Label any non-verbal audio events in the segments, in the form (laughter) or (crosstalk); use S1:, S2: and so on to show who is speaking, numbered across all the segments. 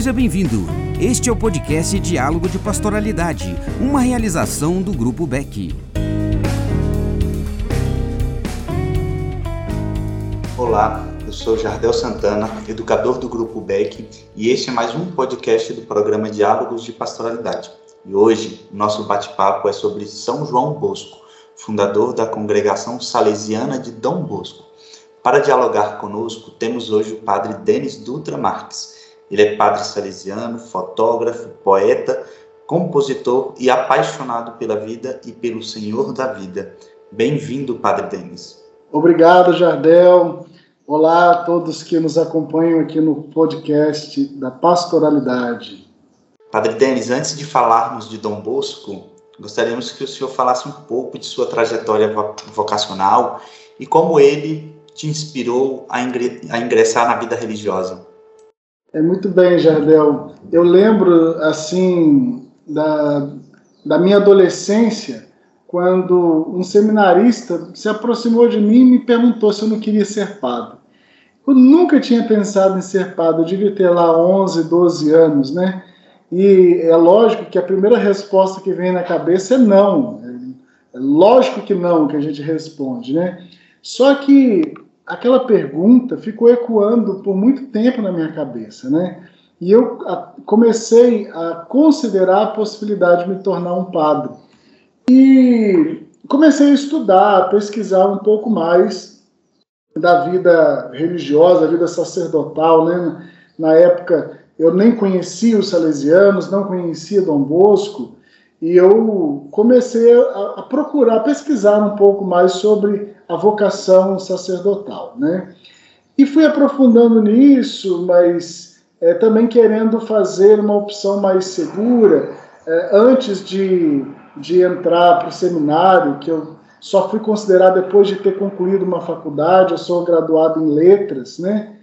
S1: Seja bem-vindo. Este é o podcast Diálogo de Pastoralidade, uma realização do Grupo Beck.
S2: Olá, eu sou Jardel Santana, educador do Grupo Beck, e este é mais um podcast do programa Diálogos de Pastoralidade. E hoje, nosso bate-papo é sobre São João Bosco, fundador da congregação salesiana de Dom Bosco. Para dialogar conosco, temos hoje o padre Denis Dutra Marques. Ele é padre salesiano, fotógrafo, poeta, compositor e apaixonado pela vida e pelo Senhor da vida. Bem-vindo, padre Denis.
S3: Obrigado, Jardel. Olá a todos que nos acompanham aqui no podcast da Pastoralidade.
S2: Padre Denis, antes de falarmos de Dom Bosco, gostaríamos que o senhor falasse um pouco de sua trajetória vocacional e como ele te inspirou a ingressar na vida religiosa.
S3: É muito bem, Jardel. Eu lembro, assim, da, da minha adolescência, quando um seminarista se aproximou de mim e me perguntou se eu não queria ser padre. Eu nunca tinha pensado em ser padre, eu devia ter lá 11, 12 anos, né? E é lógico que a primeira resposta que vem na cabeça é não. É lógico que não que a gente responde, né? Só que aquela pergunta ficou ecoando por muito tempo na minha cabeça, né? E eu comecei a considerar a possibilidade de me tornar um padre. E comecei a estudar, a pesquisar um pouco mais da vida religiosa, da vida sacerdotal, né? Na época eu nem conhecia os salesianos, não conhecia Dom Bosco, e eu comecei a, a procurar, a pesquisar um pouco mais sobre a vocação sacerdotal, né? E fui aprofundando nisso, mas é, também querendo fazer uma opção mais segura. É, antes de, de entrar para o seminário, que eu só fui considerar depois de ter concluído uma faculdade, eu sou graduado em letras, né?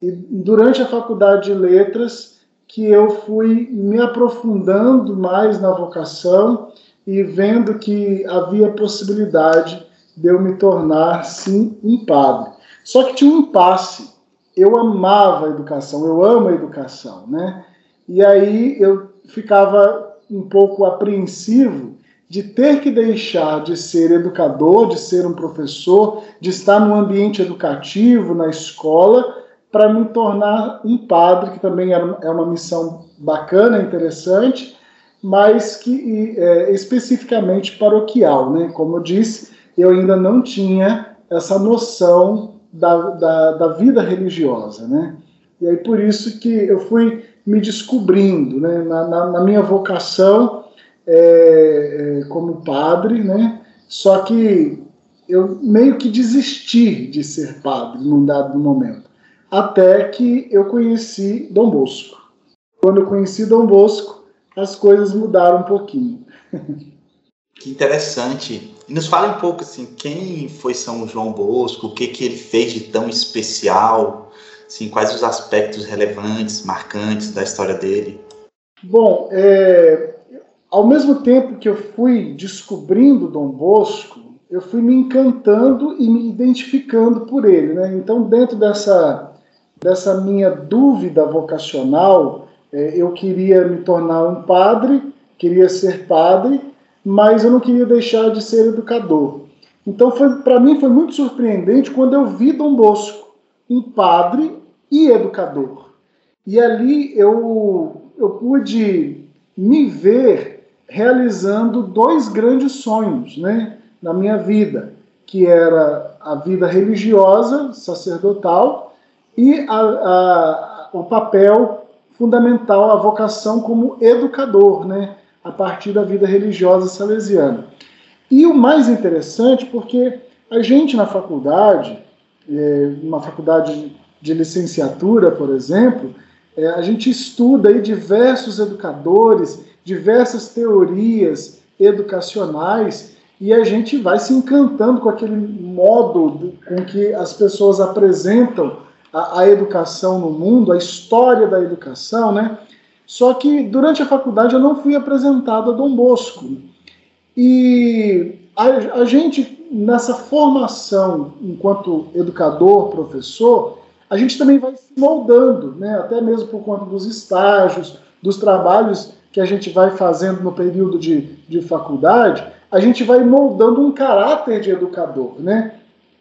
S3: E durante a faculdade de letras que eu fui me aprofundando mais na vocação e vendo que havia possibilidade de eu me tornar, sim, um padre. Só que tinha um impasse. Eu amava a educação, eu amo a educação, né? E aí eu ficava um pouco apreensivo de ter que deixar de ser educador, de ser um professor, de estar no ambiente educativo, na escola, para me tornar um padre, que também é uma missão bacana, interessante, mas que é, especificamente paroquial, né? Como eu disse, eu ainda não tinha essa noção da, da, da, vida religiosa, né? E aí por isso que eu fui me descobrindo, né? Na, na, na minha vocação é, é, como padre, né? Só que eu meio que desisti de ser padre num dado momento, até que eu conheci Dom Bosco. Quando eu conheci Dom Bosco, as coisas mudaram um pouquinho.
S2: Que interessante. Nos fala um pouco assim, quem foi São João Bosco, o que, que ele fez de tão especial, assim, quais os aspectos relevantes, marcantes da história dele.
S3: Bom, é, ao mesmo tempo que eu fui descobrindo Dom Bosco, eu fui me encantando e me identificando por ele. Né? Então, dentro dessa, dessa minha dúvida vocacional, é, eu queria me tornar um padre, queria ser padre, mas eu não queria deixar de ser educador. Então, para mim, foi muito surpreendente quando eu vi Dom Bosco, um padre e educador. E ali eu, eu pude me ver realizando dois grandes sonhos né, na minha vida, que era a vida religiosa, sacerdotal, e a, a, o papel fundamental, a vocação como educador, né? A partir da vida religiosa salesiana. E o mais interessante, porque a gente na faculdade, é, uma faculdade de licenciatura, por exemplo, é, a gente estuda aí diversos educadores, diversas teorias educacionais e a gente vai se encantando com aquele modo com que as pessoas apresentam a, a educação no mundo, a história da educação, né? Só que durante a faculdade eu não fui apresentado a Dom Bosco. E a, a gente, nessa formação enquanto educador, professor, a gente também vai se moldando, né? até mesmo por conta dos estágios, dos trabalhos que a gente vai fazendo no período de, de faculdade, a gente vai moldando um caráter de educador. Né?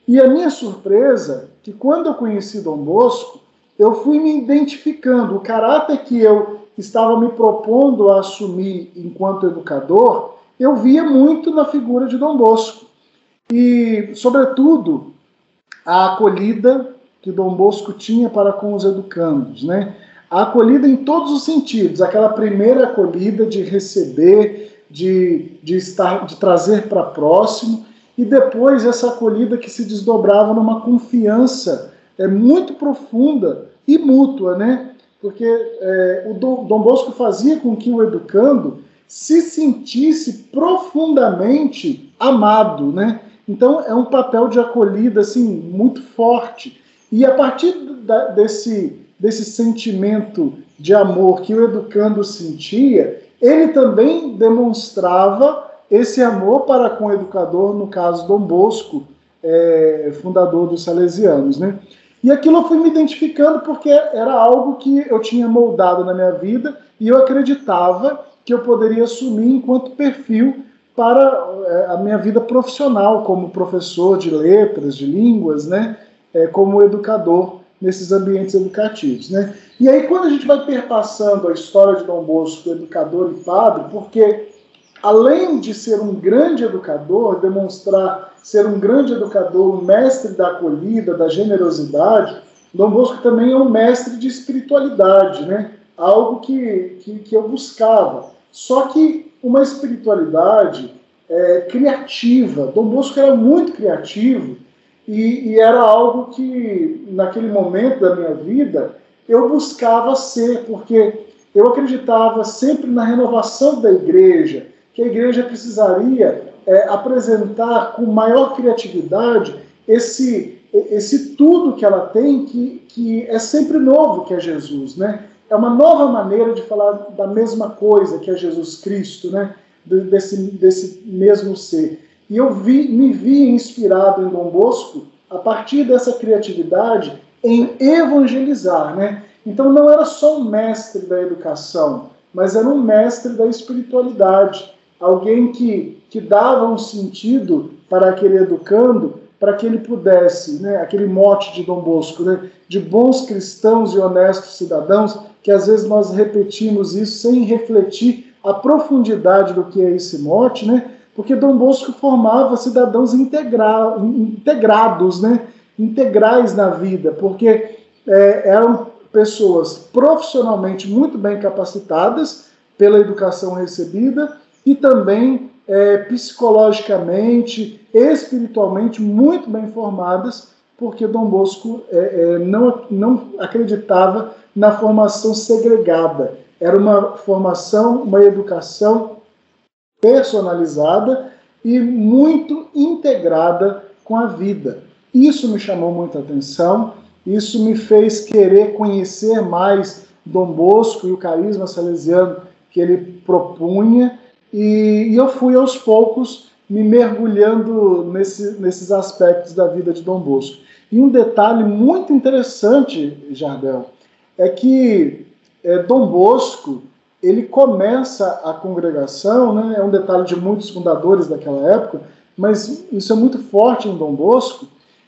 S3: E a minha surpresa, que quando eu conheci Dom Bosco, eu fui me identificando, o caráter que eu estava me propondo a assumir enquanto educador, eu via muito na figura de Dom Bosco. E, sobretudo, a acolhida que Dom Bosco tinha para com os educandos, né? A acolhida em todos os sentidos, aquela primeira acolhida de receber, de, de estar, de trazer para próximo, e depois essa acolhida que se desdobrava numa confiança é muito profunda e mútua, né? Porque é, o Dom Bosco fazia com que o educando se sentisse profundamente amado, né? Então é um papel de acolhida assim muito forte. E a partir da, desse, desse sentimento de amor que o educando sentia, ele também demonstrava esse amor para com o educador, no caso Dom Bosco, é, fundador dos Salesianos. Né? E aquilo eu fui me identificando porque era algo que eu tinha moldado na minha vida e eu acreditava que eu poderia assumir enquanto perfil para é, a minha vida profissional como professor de letras, de línguas, né? É, como educador nesses ambientes educativos, né? E aí quando a gente vai perpassando a história de Dom Bosco, educador e padre, porque além de ser um grande educador, demonstrar ser um grande educador, um mestre da acolhida, da generosidade, Dom Bosco também é um mestre de espiritualidade, né? Algo que, que, que eu buscava. Só que uma espiritualidade é, criativa. Dom Bosco era muito criativo e, e, era algo que, naquele momento da minha vida, eu buscava ser, porque eu acreditava sempre na renovação da igreja, que a igreja precisaria é, apresentar com maior criatividade esse, esse tudo que ela tem, que, que é sempre novo, que é Jesus, né? é uma nova maneira de falar da mesma coisa que é Jesus Cristo, né? Desse, desse mesmo ser. E eu vi, me vi inspirado em Dom Bosco a partir dessa criatividade em evangelizar, né? Então não era só um mestre da educação, mas era um mestre da espiritualidade, alguém que, que dava um sentido para aquele educando, para que ele pudesse, né, aquele mote de Dom Bosco, né, de bons cristãos e honestos cidadãos, que às vezes nós repetimos isso sem refletir a profundidade do que é esse mote, né? Porque Dom Bosco formava cidadãos integra integrados, né? Integrais na vida, porque é, eram pessoas profissionalmente muito bem capacitadas pela educação recebida e também é, psicologicamente, espiritualmente muito bem formadas, porque Dom Bosco é, é, não, não acreditava na formação segregada. Era uma formação, uma educação personalizada e muito integrada com a vida. Isso me chamou muita atenção, isso me fez querer conhecer mais Dom Bosco e o carisma salesiano que ele propunha, e, e eu fui aos poucos me mergulhando nesse, nesses aspectos da vida de Dom Bosco. E um detalhe muito interessante, Jardel, é que é, Dom Bosco ele começa a congregação, né, é um detalhe de muitos fundadores daquela época, mas isso é muito forte em Dom Bosco,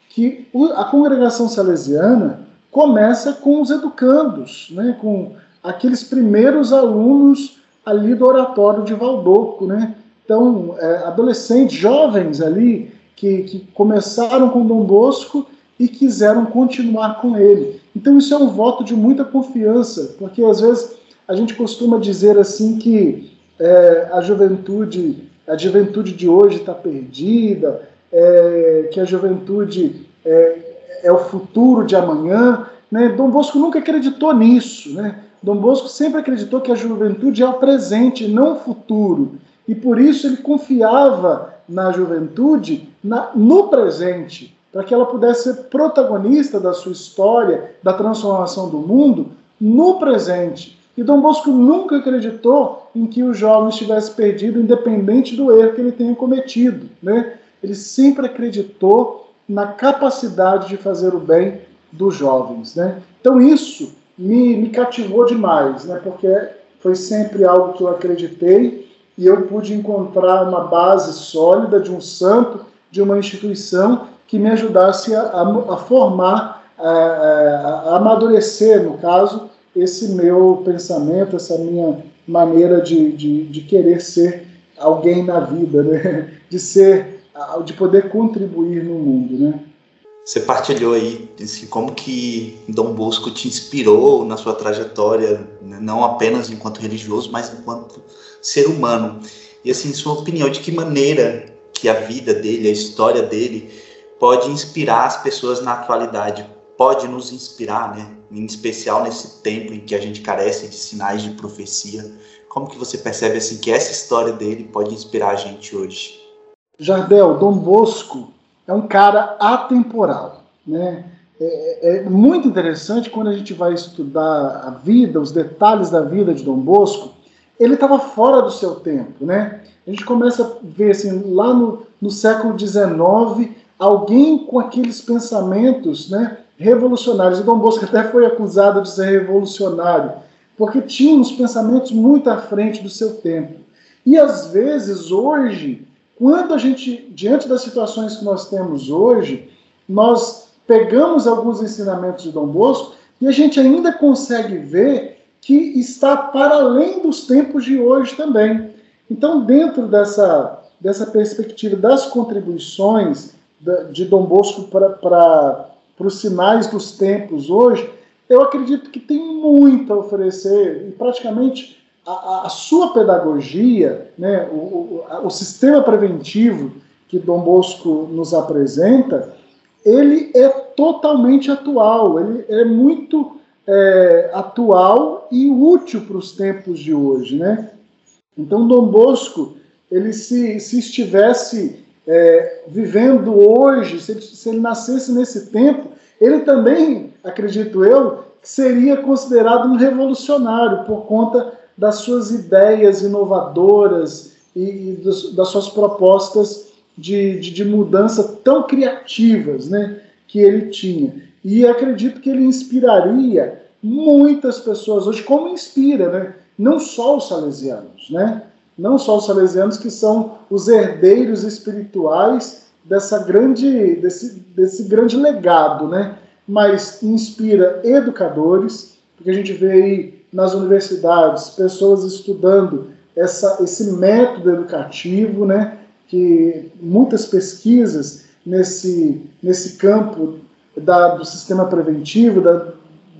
S3: que a congregação salesiana começa com os educandos, né, com aqueles primeiros alunos ali do oratório de Valdoco, né? Então, é, adolescentes, jovens ali, que, que começaram com Dom Bosco e quiseram continuar com ele. Então isso é um voto de muita confiança, porque às vezes a gente costuma dizer assim que é, a juventude, a juventude de hoje está perdida, é, que a juventude é, é, o futuro de amanhã. Né? Dom Bosco nunca acreditou nisso. Né? Dom Bosco sempre acreditou que a juventude é o presente, não o futuro. E por isso ele confiava na juventude na, no presente para que ela pudesse ser protagonista da sua história, da transformação do mundo, no presente. E Dom Bosco nunca acreditou em que o jovem estivesse perdido, independente do erro que ele tenha cometido. Né? Ele sempre acreditou na capacidade de fazer o bem dos jovens. Né? Então isso me, me cativou demais, né? porque foi sempre algo que eu acreditei e eu pude encontrar uma base sólida de um santo, de uma instituição que me ajudasse a, a, a formar, a, a, amadurecer, no caso, esse meu pensamento, essa minha maneira de, de, de querer ser alguém na vida, né? (laughs) de ser, de poder contribuir no mundo, né?
S2: Você partilhou aí assim, como que Dom Bosco te inspirou na sua trajetória, né? não apenas enquanto religioso, mas enquanto ser humano. E assim, sua opinião, de que maneira que a vida dele, a história dele, pode inspirar as pessoas na atualidade, pode nos inspirar, né? Em especial nesse tempo em que a gente carece de sinais de profecia. Como que você percebe assim que essa história dele pode inspirar a gente hoje?
S3: Jardel, Dom Bosco é um cara atemporal. Né? É, é, muito interessante quando a gente vai estudar a vida, os detalhes da vida de Dom Bosco, ele estava fora do seu tempo. Né? A gente começa a ver assim, lá no, no século XIX, alguém com aqueles pensamentos né, revolucionários. E Dom Bosco até foi acusado de ser revolucionário, porque tinha uns pensamentos muito à frente do seu tempo. E às vezes, hoje, quando a gente, diante das situações que nós temos hoje, nós pegamos alguns ensinamentos de Dom Bosco e a gente ainda consegue ver que está para além dos tempos de hoje também. Então, dentro dessa, dessa perspectiva das contribuições de Dom Bosco para os sinais dos tempos hoje, eu acredito que tem muito a oferecer e praticamente a, a sua pedagogia, né, o, o, o, sistema preventivo que Dom Bosco nos apresenta, ele é totalmente atual, ele é muito é, atual e útil para os tempos de hoje, né? Então Dom Bosco, ele se, se estivesse é, vivendo hoje, se ele, se ele nascesse nesse tempo, ele também, acredito eu, seria considerado um revolucionário por conta das suas ideias inovadoras e, e dos, das suas propostas de, de, de, mudança tão criativas né, que ele tinha. E acredito que ele inspiraria muitas pessoas hoje, como inspira, né? não só os salesianos, né? não só os salesianos que são os herdeiros espirituais dessa grande, desse, desse grande legado, né? mas inspira educadores, porque a gente vê aí nas universidades, pessoas estudando essa, esse método educativo, né, que muitas pesquisas nesse, nesse campo da, do sistema preventivo, da,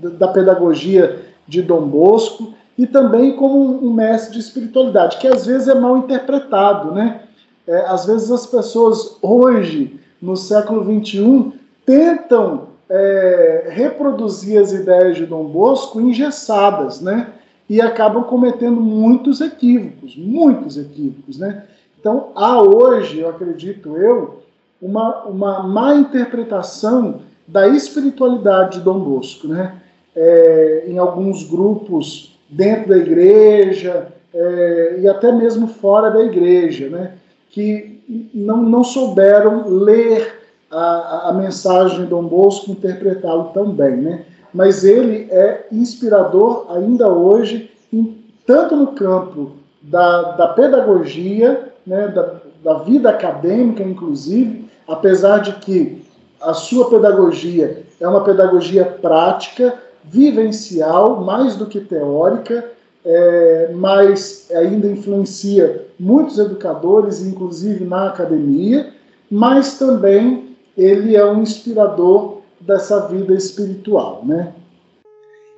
S3: da pedagogia de Dom Bosco, e também como um mestre de espiritualidade, que às vezes é mal interpretado. Né? É, às vezes as pessoas hoje, no século XXI, tentam é, reproduzir as ideias de Dom Bosco engessadas, né? E acabam cometendo muitos equívocos, muitos equívocos, né? Então, há hoje, eu acredito eu, uma, uma má interpretação da espiritualidade de Dom Bosco, né? É, em alguns grupos dentro da igreja é, e até mesmo fora da igreja, né? Que não, não souberam ler a, a mensagem de Dom Bosco interpretá-lo tão bem, né? Mas ele é inspirador ainda hoje, em, tanto no campo da, da pedagogia, né, da, da vida acadêmica, inclusive, apesar de que a sua pedagogia é uma pedagogia prática, vivencial, mais do que teórica, é, mas ainda influencia muitos educadores, inclusive na academia, mas também ele é um inspirador dessa vida espiritual, né?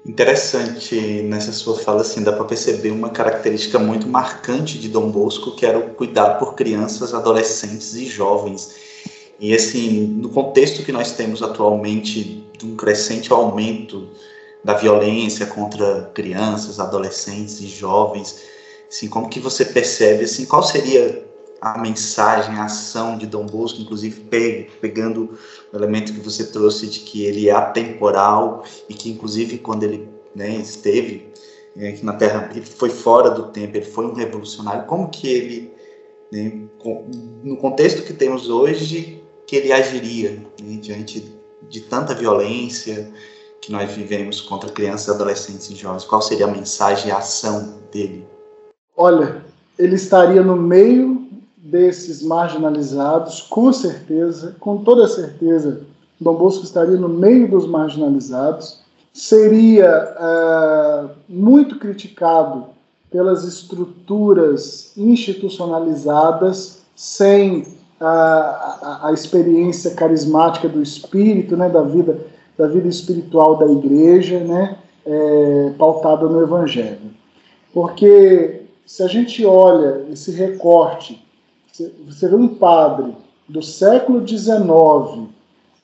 S2: Interessante nessa sua fala, assim, dá para perceber uma característica muito marcante de Dom Bosco, que era o cuidado por crianças, adolescentes e jovens. E, assim, no contexto que nós temos atualmente, de um crescente aumento da violência contra crianças, adolescentes e jovens, assim, como que você percebe, assim, qual seria a mensagem, a ação de Dom Bosco, inclusive pegando o elemento que você trouxe de que ele é atemporal e que inclusive quando ele né, esteve é, aqui na Terra, ele foi fora do tempo, ele foi um revolucionário. Como que ele, né, no contexto que temos hoje, que ele agiria né, diante de tanta violência que nós vivemos contra crianças, adolescentes e jovens? Qual seria a mensagem a ação dele?
S3: Olha, ele estaria no meio desses marginalizados, com certeza, com toda certeza, Dom Bosco estaria no meio dos marginalizados, seria uh, muito criticado pelas estruturas institucionalizadas, sem a, a, a, experiência carismática do espírito, né, da vida, da vida espiritual da igreja, né, é, pautada no Evangelho. Porque se a gente olha esse recorte, você vê um padre do século XIX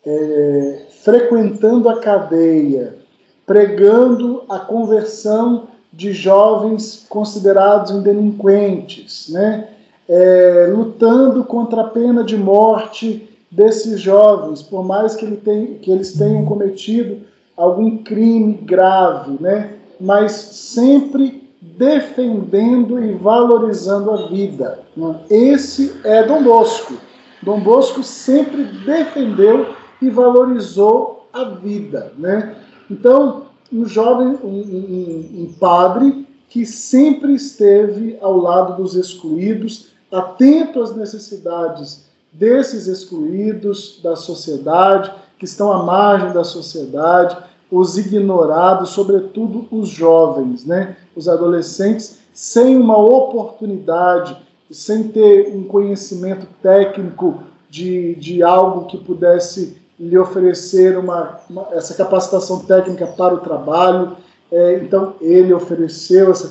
S3: é, frequentando a cadeia, pregando a conversão de jovens considerados delinquentes, né? É, lutando contra a pena de morte desses jovens, por mais que, ele tem, que eles tenham cometido algum crime grave, né? mas sempre defendendo e valorizando a vida. Né? Esse é Dom Bosco. Dom Bosco sempre defendeu e valorizou a vida. Né? Então, um jovem, um, um, um padre que sempre esteve ao lado dos excluídos, atento às necessidades desses excluídos da sociedade, que estão à margem da sociedade, os ignorados, sobretudo os jovens, né? Os adolescentes, sem uma oportunidade, sem ter um conhecimento técnico de, de algo que pudesse lhe oferecer uma, uma, essa capacitação técnica para o trabalho. É, então, ele ofereceu essa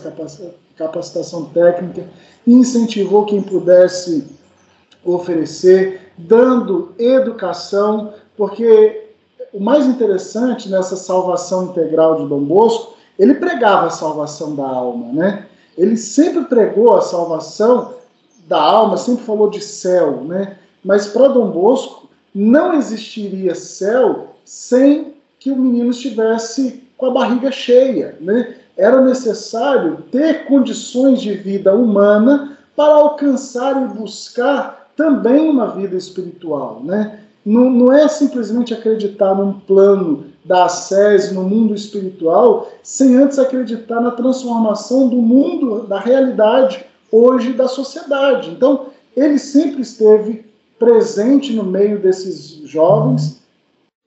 S3: capacitação técnica, incentivou quem pudesse oferecer, dando educação, porque o mais interessante nessa salvação integral de Dom Bosco, ele pregava a salvação da alma, né? Ele sempre pregou a salvação da alma, sempre falou de céu, né? Mas para Dom Bosco, não existiria céu sem que o menino estivesse com a barriga cheia. Né? Era necessário ter condições de vida humana para alcançar e buscar também uma vida espiritual. Né? Não, não é simplesmente acreditar num plano da SES no mundo espiritual sem antes acreditar na transformação do mundo, da realidade hoje da sociedade. Então, ele sempre esteve presente no meio desses jovens,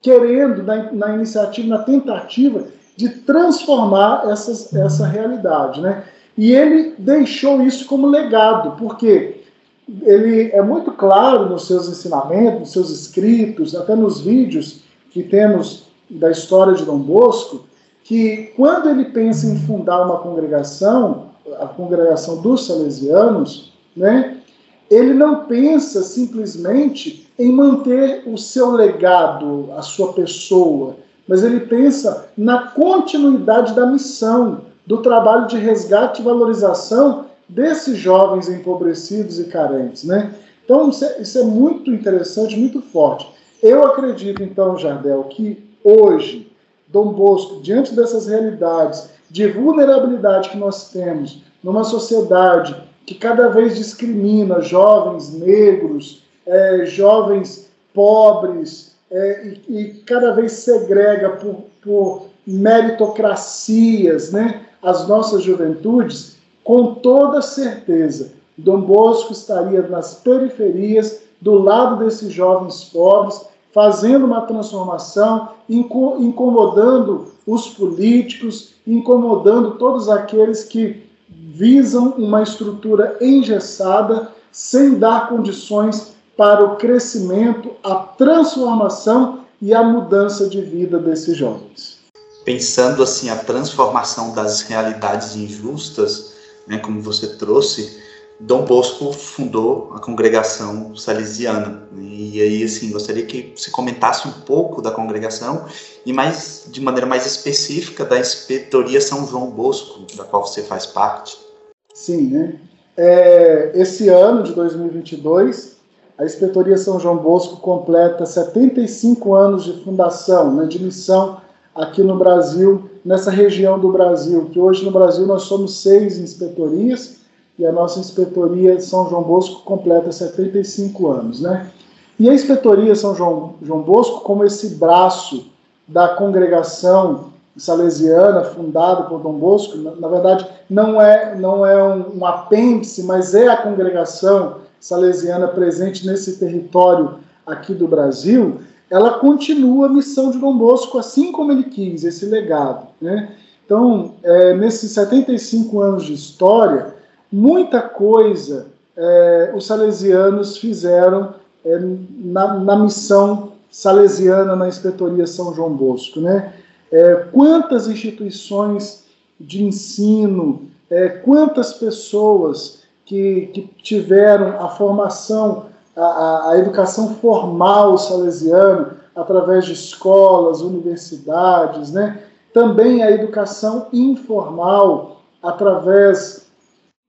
S3: querendo, na, na iniciativa, na tentativa de transformar essas, essa realidade. Né? E ele deixou isso como legado, porque ele é muito claro nos seus ensinamentos, nos seus escritos, até nos vídeos que temos da história de Dom Bosco, que quando ele pensa em fundar uma congregação, a congregação dos salesianos, né, ele não pensa simplesmente em manter o seu legado, a sua pessoa, mas ele pensa na continuidade da missão, do trabalho de resgate e valorização desses jovens empobrecidos e carentes. Né? Então, isso é, isso é muito interessante, muito forte. Eu acredito, então, Jardel, que hoje, Dom Bosco, diante dessas realidades de vulnerabilidade que nós temos numa sociedade que cada vez discrimina jovens negros, é, jovens pobres, é, e, e, cada vez segrega por, por meritocracias né, as nossas juventudes, com toda certeza, Dom Bosco estaria nas periferias, do lado desses jovens pobres, fazendo uma transformação, incomodando os políticos, incomodando todos aqueles que visam uma estrutura engessada, sem dar condições para o crescimento, a transformação e a mudança de vida desses jovens.
S2: Pensando assim a transformação das realidades injustas, né, como você trouxe, Dom Bosco fundou a congregação salesiana. E aí, assim, gostaria que você comentasse um pouco da congregação e mais de maneira mais específica da Inspetoria São João Bosco, da qual você faz parte.
S3: Sim, né? É, esse ano de 2022, a Inspetoria São João Bosco completa 75 anos de fundação, né, de missão aqui no Brasil, nessa região do Brasil, que hoje no Brasil nós somos seis inspetorias e a nossa inspetoria São João Bosco completa 75 anos, né? E a Inspetoria São João, João Bosco, como esse braço da congregação salesiana fundada por Dom Bosco, na, na verdade não é, não é um, um apêndice, mas é a congregação salesiana presente nesse território aqui do Brasil, ela continua a missão de Dom Bosco assim como ele quis, esse legado. Né? Então, é, nesses 75 anos de história, muita coisa é, os salesianos fizeram é, na, na, missão salesiana na Inspetoria São João Bosco. Né? É, quantas instituições de ensino, é, quantas pessoas que, que, tiveram a formação, a, a educação formal salesiana, através de escolas, universidades, né? também a educação informal, através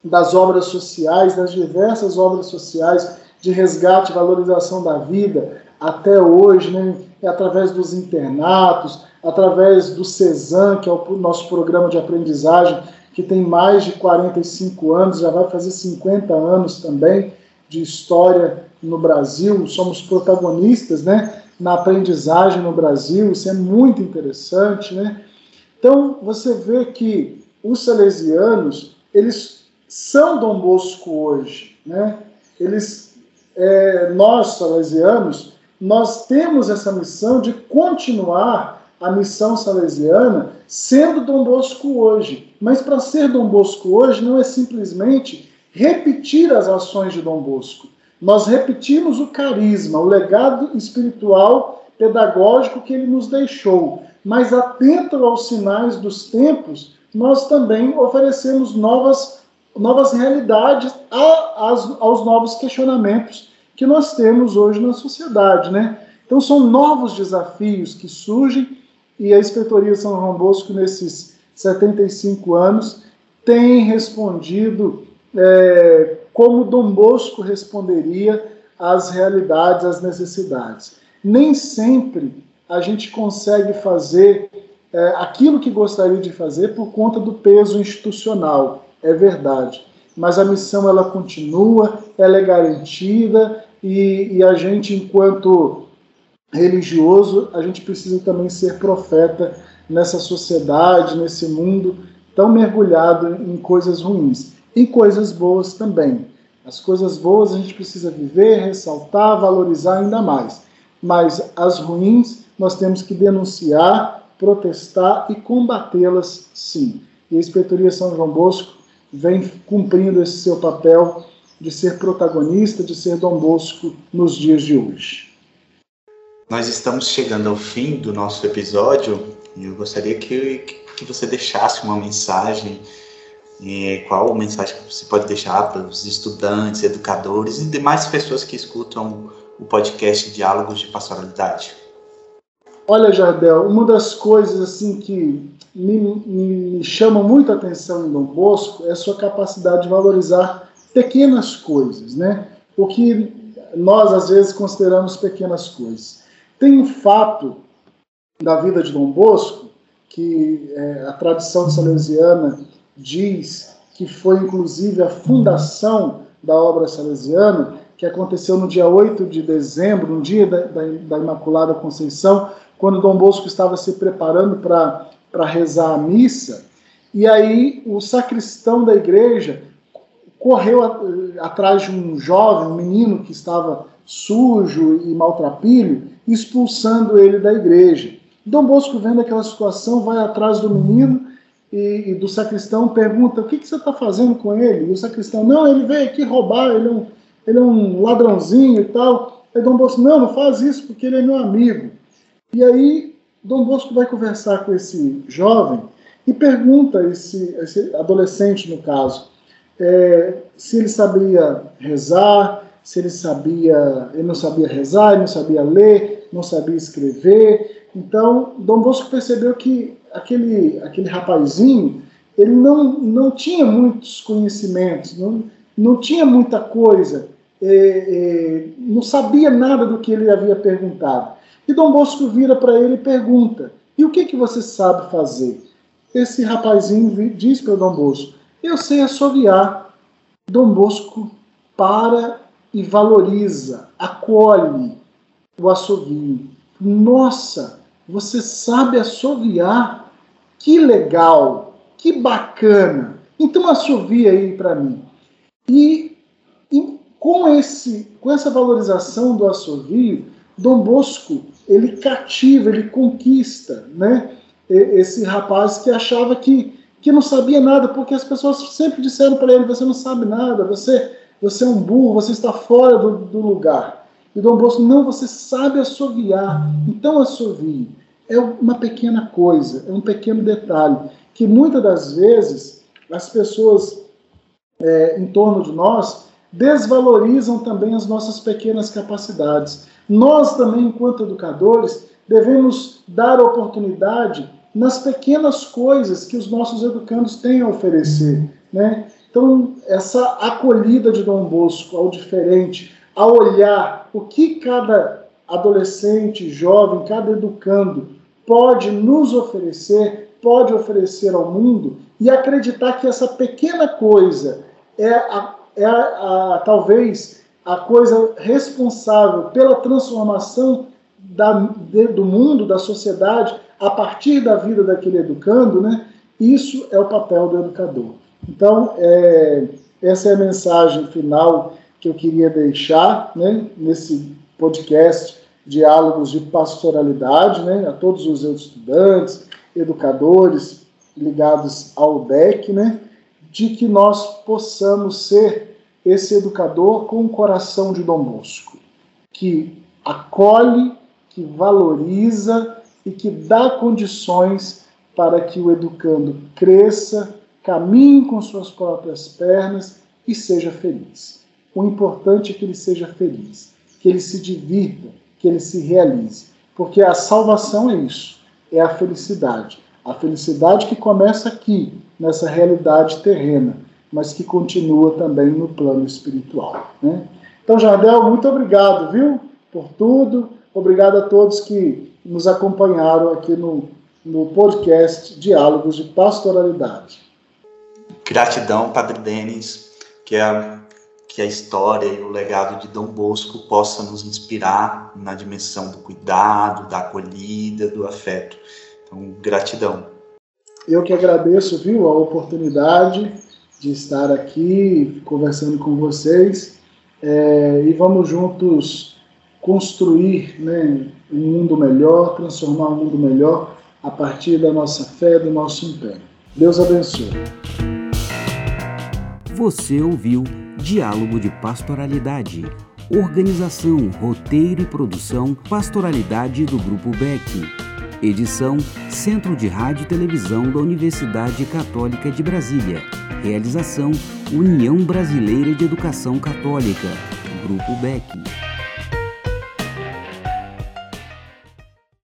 S3: das obras sociais, das diversas obras sociais de resgate e valorização da vida até hoje, né? É através dos internatos, através do CESAM, que é o nosso programa de aprendizagem, que tem mais de 45 anos, já vai fazer 50 anos também de história no Brasil. Somos protagonistas né, na aprendizagem no Brasil, isso é muito interessante. Né? Então, você vê que os salesianos, eles são Dom Bosco hoje. Né? Eles, é, nós, salesianos, nós temos essa missão de continuar a missão salesiana sendo Dom Bosco hoje. Mas para ser Dom Bosco hoje não é simplesmente repetir as ações de Dom Bosco. Nós repetimos o carisma, o legado espiritual pedagógico que ele nos deixou. Mas atento aos sinais dos tempos, nós também oferecemos novas, novas realidades a, a, aos novos questionamentos que nós temos hoje na sociedade, né? Então são novos desafios que surgem e a Inspetoria São João Bosco, nesses 75 anos, tem respondido é, como Dom Bosco responderia às realidades, às necessidades. Nem sempre a gente consegue fazer é, aquilo que gostaria de fazer por conta do peso institucional, é verdade. Mas a missão ela continua, ela é garantida e, e a gente, enquanto religioso, a gente precisa também ser profeta nessa sociedade, nesse mundo tão mergulhado em coisas ruins. E coisas boas também. As coisas boas a gente precisa viver, ressaltar, valorizar ainda mais. Mas as ruins nós temos que denunciar, protestar e combatê-las sim. E a Inspetoria São João Bosco vem cumprindo esse seu papel de ser protagonista, de ser Dom Bosco nos dias de hoje.
S2: Nós estamos chegando ao fim do nosso episódio e eu gostaria que, que você deixasse uma mensagem. E qual mensagem que você pode deixar para os estudantes, educadores e demais pessoas que escutam o podcast Diálogos de Pastoralidade?
S3: Olha, Jardel, uma das coisas assim que me, me chama muito a atenção em Dom Bosco é sua capacidade de valorizar pequenas coisas, né? O que nós às vezes consideramos pequenas coisas. Tem um fato da vida de Dom Bosco que é, a tradição salesiana diz que foi inclusive a fundação da obra salesiana, que aconteceu no dia 8 de dezembro, no dia da, da, da Imaculada Conceição, quando Dom Bosco estava se preparando para rezar a missa, e aí o sacristão da igreja correu atrás de um jovem, um menino que estava sujo e maltrapilho, expulsando ele da igreja. Dom Bosco, vendo aquela situação, vai atrás do menino e, e do sacristão, pergunta: O que, que você está fazendo com ele? E o sacristão: Não, ele veio aqui roubar, ele é um, ele é um ladrãozinho e tal. Aí Dom Bosco: Não, não faz isso, porque ele é meu amigo. E aí Dom Bosco vai conversar com esse jovem e pergunta, esse, esse adolescente no caso, é, se ele sabia rezar, se ele sabia, ele não sabia rezar, ele não sabia ler, não sabia escrever. Então, Dom Bosco percebeu que aquele, aquele rapazinho, ele não, não tinha muitos conhecimentos, não, não tinha muita coisa, é, é, não sabia nada do que ele havia perguntado. E Dom Bosco vira para ele e pergunta: E o que, que você sabe fazer? Esse rapazinho diz para Dom Bosco: Eu sei assoviar. Dom Bosco para e valoriza, acolhe o assovio. Nossa, você sabe assoviar? Que legal, que bacana. Então assovia aí para mim. E, e, com esse, com essa valorização do assovio, Dom Bosco ele cativa, ele conquista, né? Esse rapaz que achava que, que não sabia nada, porque as pessoas sempre disseram para ele: você não sabe nada, você você é um burro, você está fora do, do lugar. E Dom Bosco, não, você sabe assoviar. Então assovie. É uma pequena coisa, é um pequeno detalhe, que muitas das vezes as pessoas é, em torno de nós desvalorizam também as nossas pequenas capacidades. Nós também, enquanto educadores, devemos dar oportunidade nas pequenas coisas que os nossos educandos têm a oferecer. Né? Então, essa acolhida de Dom Bosco ao diferente, a olhar o que cada adolescente, jovem, cada educando pode nos oferecer, pode oferecer ao mundo, e acreditar que essa pequena coisa é, a, é a, a, talvez a coisa responsável pela transformação da, de, do mundo, da sociedade, a partir da vida daquele educando, né? Isso é o papel do educador. Então, é, essa é a mensagem final que eu queria deixar né, nesse podcast Diálogos de Pastoralidade, né, a todos os estudantes, educadores ligados ao DEC, né, de que nós possamos ser esse educador com o coração de Dom Bosco, que acolhe, que valoriza e que dá condições para que o educando cresça, caminhe com suas próprias pernas e seja feliz. O importante é que ele seja feliz, que ele se divirta, que ele se realize. Porque a salvação é isso, é a felicidade. A felicidade que começa aqui, nessa realidade terrena, mas que continua também no plano espiritual. Né? Então, Jardel, muito obrigado, viu, por tudo. Obrigado a todos que nos acompanharam aqui no, no podcast Diálogos de Pastoralidade.
S2: Gratidão, Padre Denis, que a, que a história e o legado de Dom Bosco possa nos inspirar na dimensão do cuidado, da acolhida, do afeto. Então, gratidão.
S3: Eu que agradeço, viu, a oportunidade de estar aqui conversando com vocês é, e vamos juntos construir né, um mundo melhor, transformar um mundo melhor a partir da nossa fé, do nosso empenho. Deus abençoe.
S1: Você ouviu Diálogo de Pastoralidade. Organização, roteiro e produção Pastoralidade do Grupo Beck. Edição Centro de Rádio e Televisão da Universidade Católica de Brasília. Realização União Brasileira de Educação Católica. Grupo Beck.